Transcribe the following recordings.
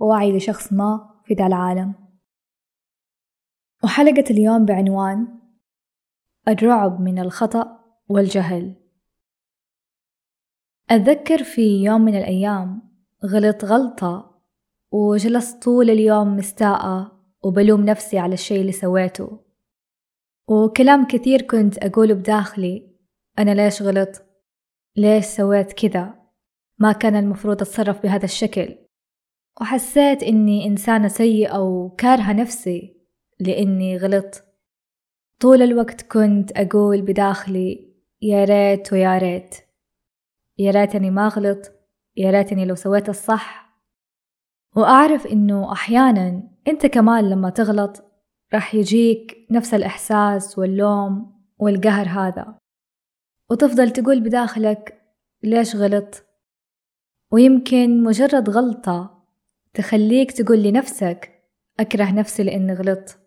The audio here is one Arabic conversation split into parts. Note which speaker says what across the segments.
Speaker 1: ووعي لشخص ما في ذا العالم. وحلقة اليوم بعنوان الرعب من الخطأ والجهل. أتذكر في يوم من الأيام غلط غلطة وجلست طول اليوم مستاءة وبلوم نفسي على الشي اللي سويته. وكلام كثير كنت أقوله بداخلي أنا ليش غلطت؟ ليش سويت كذا؟ ما كان المفروض أتصرف بهذا الشكل. وحسيت إني إنسانة سيئة وكارهة نفسي لإني غلطت. طول الوقت كنت أقول بداخلي يا ريت ويا ريت. يا ريتني ما غلطت. يا ريتني لو سويت الصح. وأعرف إنه أحيانا أنت كمان لما تغلط راح يجيك نفس الإحساس واللوم والقهر هذا. وتفضل تقول بداخلك ليش غلط؟ ويمكن مجرد غلطة تخليك تقول لنفسك أكره نفسي لأني غلط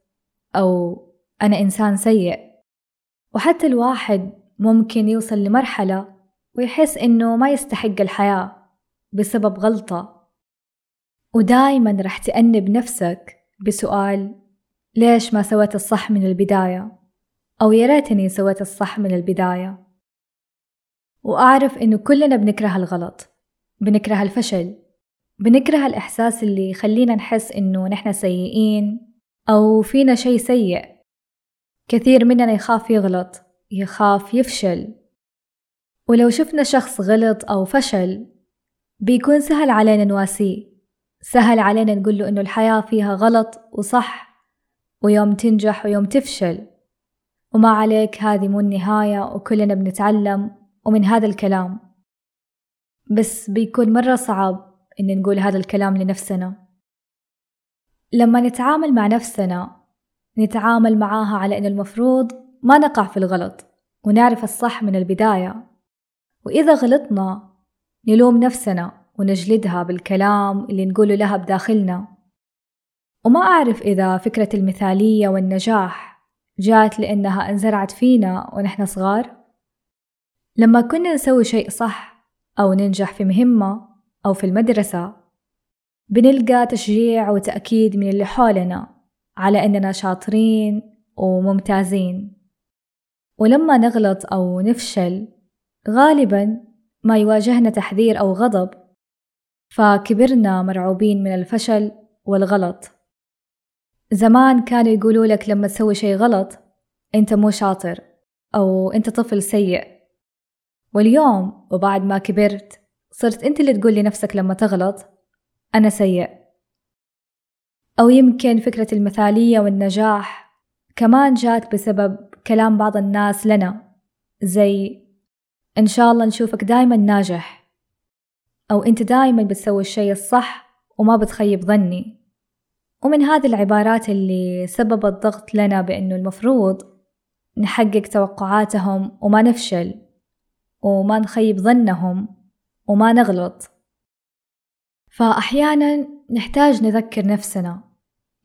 Speaker 1: أو أنا إنسان سيء. وحتى الواحد ممكن يوصل لمرحلة ويحس إنه ما يستحق الحياة بسبب غلطة. ودايما رح تأنب نفسك بسؤال ليش ما سويت الصح من البداية؟ أو يا ريتني سويت الصح من البداية. وأعرف إنه كلنا بنكره الغلط بنكره الفشل. بنكره الإحساس اللي يخلينا نحس إنه نحن سيئين أو فينا شي سيء. كثير مننا يخاف يغلط يخاف يفشل. ولو شفنا شخص غلط أو فشل بيكون سهل علينا نواسيه. سهل علينا نقول له إنه الحياة فيها غلط وصح ويوم تنجح ويوم تفشل. وما عليك هذه مو النهاية وكلنا بنتعلم ومن هذا الكلام. بس بيكون مرة صعب إن نقول هذا الكلام لنفسنا. لما نتعامل مع نفسنا نتعامل معاها على إن المفروض ما نقع في الغلط ونعرف الصح من البداية. وإذا غلطنا نلوم نفسنا ونجلدها بالكلام اللي نقوله لها بداخلنا. وما أعرف إذا فكرة المثالية والنجاح جات لأنها انزرعت فينا ونحن صغار. لما كنا نسوي شيء صح أو ننجح في مهمة أو في المدرسة. بنلقى تشجيع وتأكيد من اللي حولنا على أننا شاطرين وممتازين. ولما نغلط أو نفشل غالبا ما يواجهنا تحذير أو غضب فكبرنا مرعوبين من الفشل والغلط. زمان كانوا يقولوا لك لما تسوي شيء غلط أنت مو شاطر أو أنت طفل سيء. واليوم وبعد ما كبرت صرت أنت اللي تقول لنفسك لما تغلط؟ أنا سيء. أو يمكن فكرة المثالية والنجاح كمان جات بسبب كلام بعض الناس لنا زي إن شاء الله نشوفك دايما ناجح أو أنت دايما بتسوي الشي الصح وما بتخيب ظني. ومن هذه العبارات اللي سببت ضغط لنا بأنه المفروض نحقق توقعاتهم وما نفشل وما نخيب ظنهم. وما نغلط. فأحيانا نحتاج نذكر نفسنا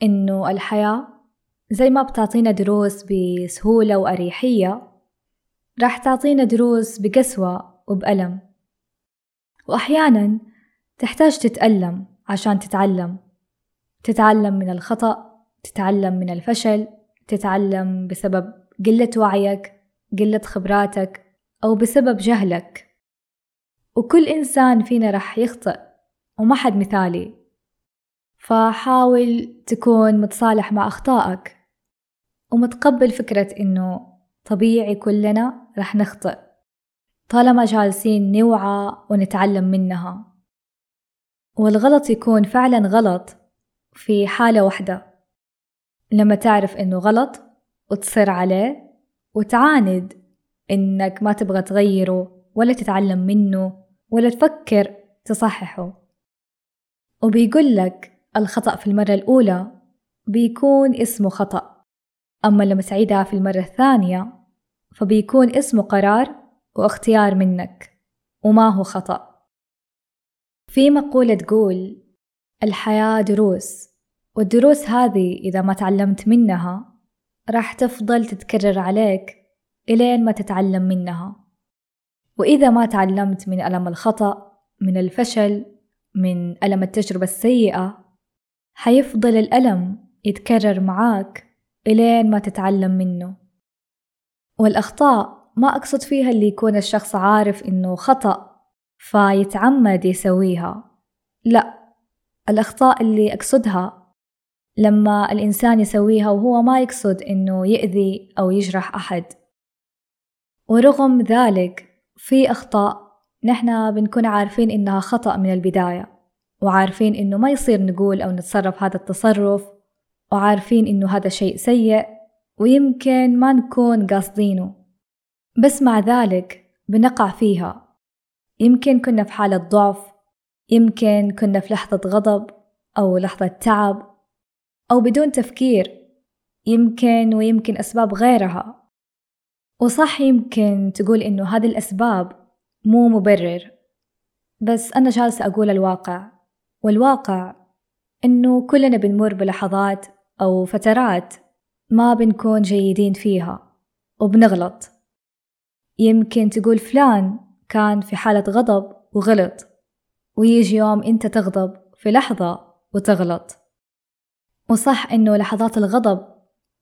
Speaker 1: إنه الحياة زي ما بتعطينا دروس بسهولة وأريحية راح تعطينا دروس بقسوة وبألم. وأحيانا تحتاج تتألم عشان تتعلم. تتعلم من الخطأ تتعلم من الفشل تتعلم بسبب قلة وعيك قلة خبراتك أو بسبب جهلك. وكل إنسان فينا رح يخطئ وما حد مثالي. فحاول تكون متصالح مع أخطائك ومتقبل فكرة إنه طبيعي كلنا رح نخطئ طالما جالسين نوعى ونتعلم منها. والغلط يكون فعلا غلط في حالة واحدة لما تعرف إنه غلط وتصر عليه وتعاند إنك ما تبغى تغيره ولا تتعلم منه ولا تفكر تصححه. وبيقول لك الخطأ في المرة الأولى بيكون اسمه خطأ. أما لما تعيدها في المرة الثانية فبيكون اسمه قرار واختيار منك وما هو خطأ. في مقولة تقول الحياة دروس والدروس هذه إذا ما تعلمت منها راح تفضل تتكرر عليك إلين ما تتعلم منها. وإذا ما تعلمت من ألم الخطأ من الفشل من ألم التجربة السيئة حيفضل الألم يتكرر معاك إلين ما تتعلم منه. والأخطاء ما أقصد فيها اللي يكون الشخص عارف إنه خطأ فيتعمد يسويها. لا الأخطاء اللي أقصدها لما الإنسان يسويها وهو ما يقصد إنه يأذي أو يجرح أحد. ورغم ذلك في أخطاء نحن بنكون عارفين إنها خطأ من البداية وعارفين إنه ما يصير نقول أو نتصرف هذا التصرف وعارفين إنه هذا شيء سيء ويمكن ما نكون قاصدينه. بس مع ذلك بنقع فيها. يمكن كنا في حالة ضعف يمكن كنا في لحظة غضب أو لحظة تعب أو بدون تفكير يمكن ويمكن أسباب غيرها. وصح يمكن تقول إنه هذه الأسباب مو مبرر بس أنا جالسة أقول الواقع والواقع إنه كلنا بنمر بلحظات أو فترات ما بنكون جيدين فيها وبنغلط. يمكن تقول فلان كان في حالة غضب وغلط ويجي يوم أنت تغضب في لحظة وتغلط. وصح إنه لحظات الغضب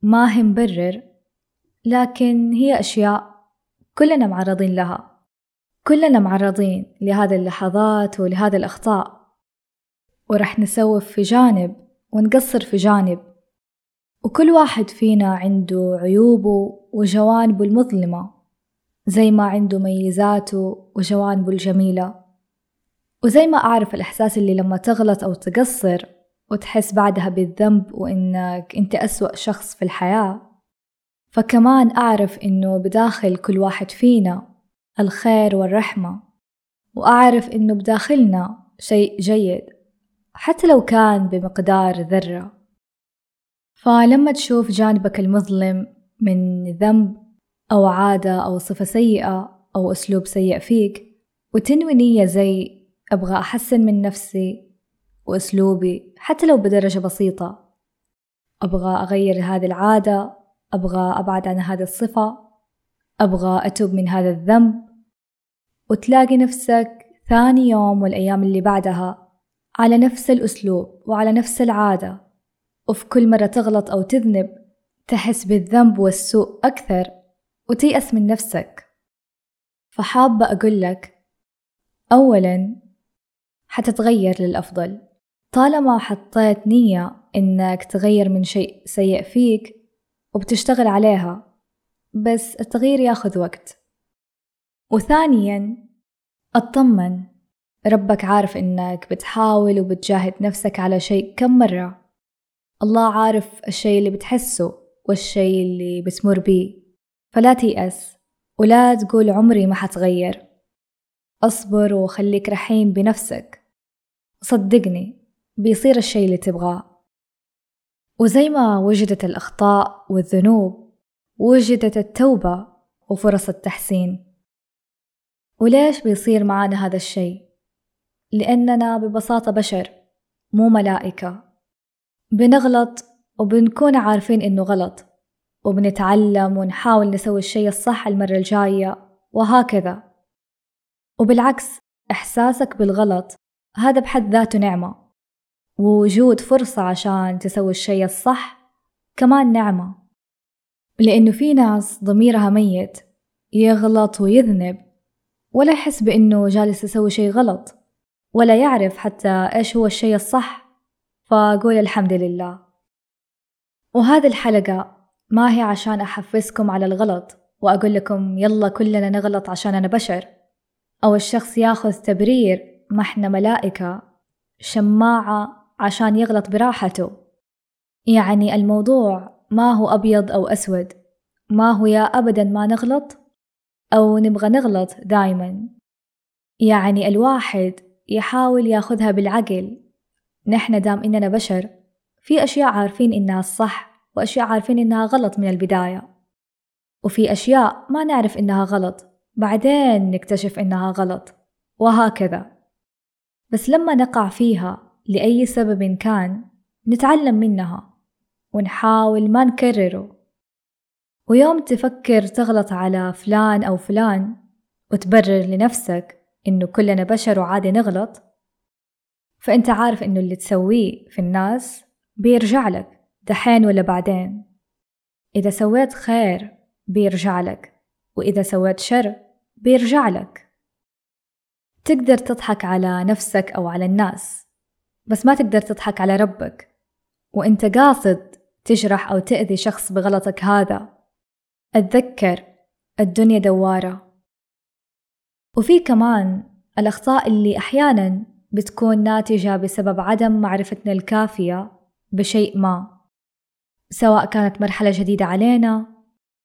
Speaker 1: ما هي مبرر لكن هي أشياء كلنا معرضين لها. كلنا معرضين لهذه اللحظات ولهذه الأخطاء. ورح نسوف في جانب ونقصر في جانب. وكل واحد فينا عنده عيوبه وجوانبه المظلمة زي ما عنده ميزاته وجوانبه الجميلة. وزي ما أعرف الإحساس اللي لما تغلط أو تقصر وتحس بعدها بالذنب وإنك أنت أسوأ شخص في الحياة فكمان أعرف إنه بداخل كل واحد فينا الخير والرحمة وأعرف إنه بداخلنا شيء جيد حتى لو كان بمقدار ذرة. فلما تشوف جانبك المظلم من ذنب أو عادة أو صفة سيئة أو أسلوب سيء فيك وتنوي نية زي أبغى أحسن من نفسي وأسلوبي حتى لو بدرجة بسيطة أبغى أغير هذه العادة أبغى أبعد عن هذه الصفة. أبغى أتوب من هذا الذنب. وتلاقي نفسك ثاني يوم والأيام اللي بعدها على نفس الأسلوب وعلى نفس العادة. وفي كل مرة تغلط أو تذنب تحس بالذنب والسوء أكثر وتيأس من نفسك. فحابة أقول لك أولا حتتغير للأفضل. طالما حطيت نية إنك تغير من شيء سيء فيك وبتشتغل عليها بس التغيير ياخذ وقت. وثانيا اطمن. ربك عارف إنك بتحاول وبتجاهد نفسك على شيء كم مرة. الله عارف الشيء اللي بتحسه والشيء اللي بتمر بيه. فلا تيأس ولا تقول عمري ما حتغير. أصبر وخليك رحيم بنفسك. صدقني بيصير الشيء اللي تبغاه. وزي ما وجدت الأخطاء والذنوب وجدت التوبة وفرص التحسين. وليش بيصير معانا هذا الشيء؟ لأننا ببساطة بشر مو ملائكة. بنغلط وبنكون عارفين إنه غلط وبنتعلم ونحاول نسوي الشيء الصح المرة الجاية وهكذا. وبالعكس إحساسك بالغلط هذا بحد ذاته نعمة. ووجود فرصة عشان تسوي الشيء الصح كمان نعمة. لأنه في ناس ضميرها ميت يغلط ويذنب ولا يحس بأنه جالس يسوي شيء غلط ولا يعرف حتى إيش هو الشيء الصح فأقول الحمد لله. وهذه الحلقة ما هي عشان أحفزكم على الغلط وأقول لكم يلا كلنا نغلط عشان أنا بشر أو الشخص ياخذ تبرير ما إحنا ملائكة شماعة عشان يغلط براحته. يعني الموضوع ما هو أبيض أو أسود. ما هو يا أبدا ما نغلط أو نبغى نغلط دايما. يعني الواحد يحاول ياخذها بالعقل. نحن دام إننا بشر في أشياء عارفين إنها الصح وأشياء عارفين إنها غلط من البداية. وفي أشياء ما نعرف إنها غلط بعدين نكتشف إنها غلط. وهكذا. بس لما نقع فيها لأي سبب كان نتعلم منها ونحاول ما نكرره. ويوم تفكر تغلط على فلان أو فلان وتبرر لنفسك إنه كلنا بشر وعادي نغلط فأنت عارف إنه اللي تسويه في الناس بيرجع لك دحين ولا بعدين. إذا سويت خير بيرجع لك وإذا سويت شر بيرجع لك. تقدر تضحك على نفسك أو على الناس. بس ما تقدر تضحك على ربك. وإنت قاصد تجرح أو تأذي شخص بغلطك هذا. أتذكر الدنيا دوارة. وفي كمان الأخطاء اللي أحيانا بتكون ناتجة بسبب عدم معرفتنا الكافية بشيء ما. سواء كانت مرحلة جديدة علينا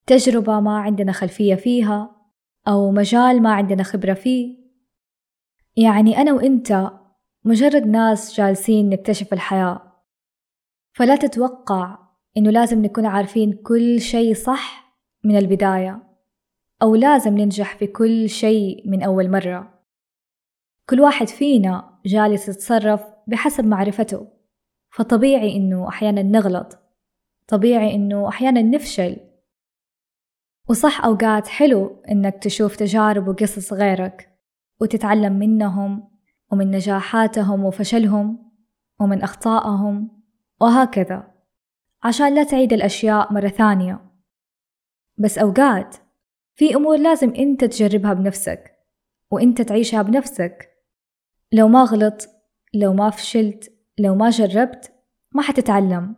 Speaker 1: تجربة ما عندنا خلفية فيها أو مجال ما عندنا خبرة فيه. يعني أنا وإنت مجرد ناس جالسين نكتشف الحياة. فلا تتوقع إنه لازم نكون عارفين كل شيء صح من البداية أو لازم ننجح في كل شيء من أول مرة. كل واحد فينا جالس يتصرف بحسب معرفته. فطبيعي إنه أحيانا نغلط. طبيعي إنه أحيانا نفشل. وصح أوقات حلو إنك تشوف تجارب وقصص غيرك وتتعلم منهم ومن نجاحاتهم وفشلهم ومن أخطائهم وهكذا. عشان لا تعيد الأشياء مرة ثانية. بس أوقات في أمور لازم أنت تجربها بنفسك وأنت تعيشها بنفسك. لو ما غلط لو ما فشلت لو ما جربت ما حتتعلم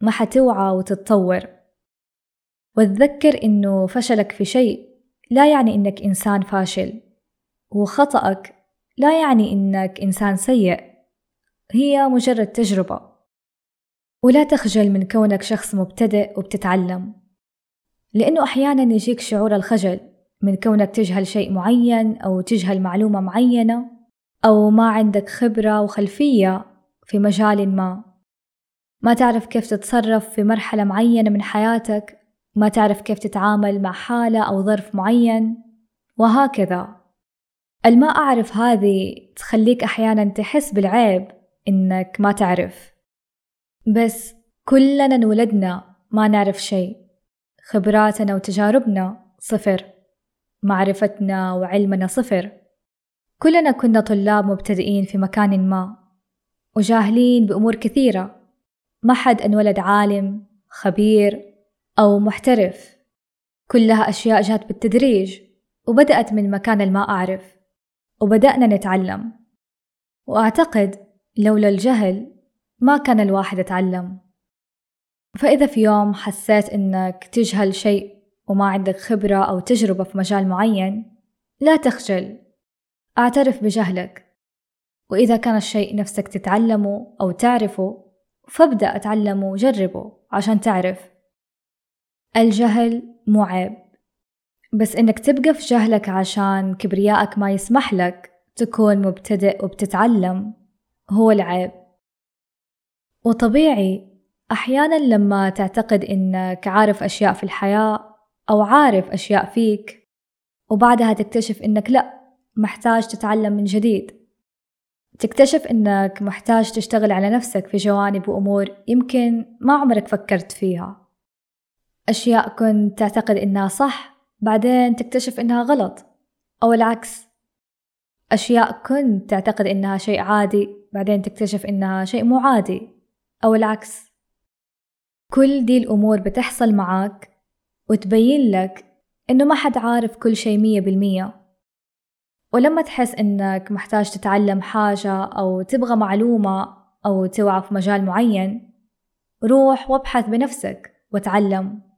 Speaker 1: ما حتوعى وتتطور. وتذكر إنه فشلك في شيء لا يعني إنك إنسان فاشل. وخطأك لا يعني إنك إنسان سيء. هي مجرد تجربة. ولا تخجل من كونك شخص مبتدئ وبتتعلم. لأنه أحيانا يجيك شعور الخجل من كونك تجهل شيء معين أو تجهل معلومة معينة أو ما عندك خبرة وخلفية في مجال ما. ما تعرف كيف تتصرف في مرحلة معينة من حياتك. ما تعرف كيف تتعامل مع حالة أو ظرف معين. وهكذا. الما أعرف هذه تخليك أحيانا تحس بالعيب إنك ما تعرف. بس كلنا انولدنا ما نعرف شيء. خبراتنا وتجاربنا صفر. معرفتنا وعلمنا صفر. كلنا كنا طلاب مبتدئين في مكان ما وجاهلين بأمور كثيرة. ما حد انولد عالم خبير أو محترف. كلها أشياء جات بالتدريج وبدأت من مكان الما أعرف. وبدأنا نتعلم. وأعتقد لولا الجهل ما كان الواحد يتعلم. فإذا في يوم حسيت إنك تجهل شيء وما عندك خبرة أو تجربة في مجال معين لا تخجل. أعترف بجهلك. وإذا كان الشيء نفسك تتعلمه أو تعرفه فابدأ اتعلمه وجربه عشان تعرف. الجهل مو عيب بس إنك تبقى في جهلك عشان كبريائك ما يسمح لك تكون مبتدئ وبتتعلم هو العيب. وطبيعي أحيانا لما تعتقد إنك عارف أشياء في الحياة أو عارف أشياء فيك وبعدها تكتشف إنك لأ محتاج تتعلم من جديد. تكتشف إنك محتاج تشتغل على نفسك في جوانب وأمور يمكن ما عمرك فكرت فيها. أشياء كنت تعتقد إنها صح بعدين تكتشف إنها غلط أو العكس. أشياء كنت تعتقد إنها شيء عادي بعدين تكتشف إنها شيء مو عادي أو العكس. كل دي الأمور بتحصل معاك وتبين لك إنه ما حد عارف كل شيء مية بالمية. ولما تحس إنك محتاج تتعلم حاجة أو تبغى معلومة أو توعى في مجال معين روح وابحث بنفسك وتعلم.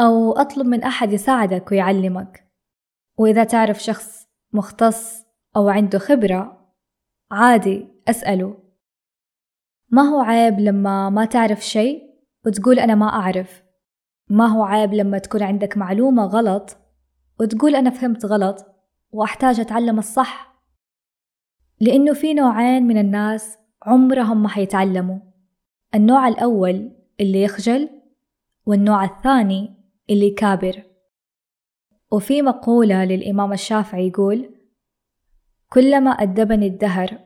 Speaker 1: أو أطلب من أحد يساعدك ويعلمك. وإذا تعرف شخص مختص أو عنده خبرة عادي أسأله. ما هو عيب لما ما تعرف شيء وتقول أنا ما أعرف؟ ما هو عيب لما تكون عندك معلومة غلط وتقول أنا فهمت غلط وأحتاج أتعلم الصح؟ لأنه في نوعين من الناس عمرهم ما حيتعلموا. النوع الأول اللي يخجل والنوع الثاني اللي كابر. وفي مقولة للإمام الشافعي يقول كلما أدبني الدهر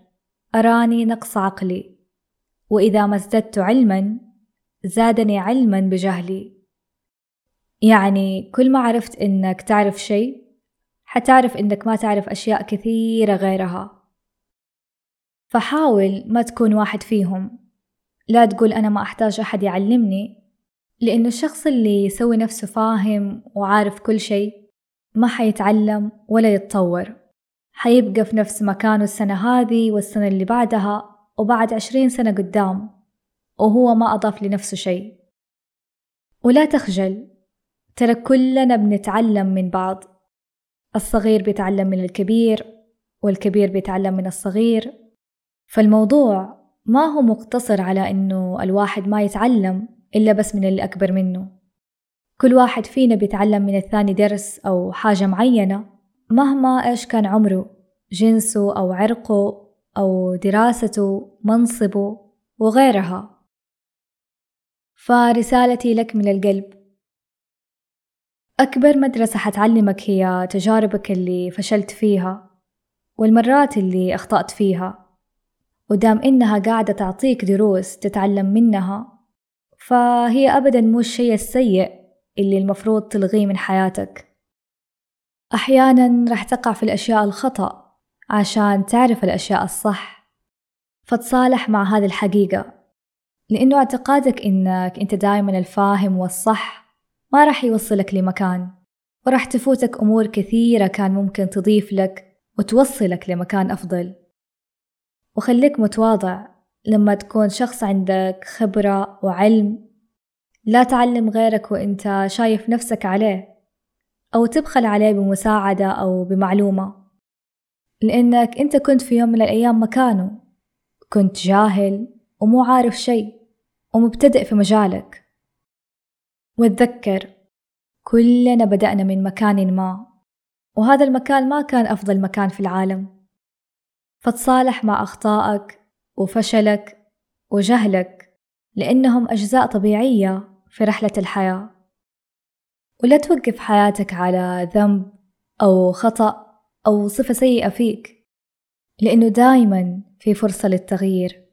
Speaker 1: أراني نقص عقلي وإذا ما ازددت علما زادني علما بجهلي. يعني كل ما عرفت إنك تعرف شيء حتعرف إنك ما تعرف أشياء كثيرة غيرها. فحاول ما تكون واحد فيهم. لا تقول أنا ما أحتاج أحد يعلمني لأنه الشخص اللي يسوي نفسه فاهم وعارف كل شيء ما حيتعلم ولا يتطور. حيبقى في نفس مكانه السنة هذه والسنة اللي بعدها وبعد عشرين سنة قدام وهو ما أضاف لنفسه شيء. ولا تخجل ترى كلنا بنتعلم من بعض. الصغير بيتعلم من الكبير والكبير بيتعلم من الصغير. فالموضوع ما هو مقتصر على إنه الواحد ما يتعلم. إلا بس من اللي أكبر منه. كل واحد فينا بيتعلم من الثاني درس أو حاجة معينة مهما إيش كان عمره جنسه أو عرقه أو دراسته منصبه وغيرها. فرسالتي لك من القلب. أكبر مدرسة حتعلمك هي تجاربك اللي فشلت فيها والمرات اللي أخطأت فيها ودام إنها قاعدة تعطيك دروس تتعلم منها فهي أبدا مو الشيء السيء اللي المفروض تلغيه من حياتك. أحيانا رح تقع في الأشياء الخطأ عشان تعرف الأشياء الصح. فتصالح مع هذه الحقيقة لأنه اعتقادك إنك أنت دايما الفاهم والصح ما رح يوصلك لمكان ورح تفوتك أمور كثيرة كان ممكن تضيف لك وتوصلك لمكان أفضل. وخليك متواضع لما تكون شخص عندك خبرة وعلم لا تعلم غيرك وإنت شايف نفسك عليه أو تبخل عليه بمساعدة أو بمعلومة. لأنك أنت كنت في يوم من الأيام مكانه كنت جاهل ومو عارف شيء ومبتدئ في مجالك. وتذكر كلنا بدأنا من مكان ما وهذا المكان ما كان أفضل مكان في العالم. فتصالح مع أخطائك وفشلك وجهلك لأنهم أجزاء طبيعية في رحلة الحياة. ولا توقف حياتك على ذنب أو خطأ أو صفة سيئة فيك لأنه دايما في فرصة للتغيير.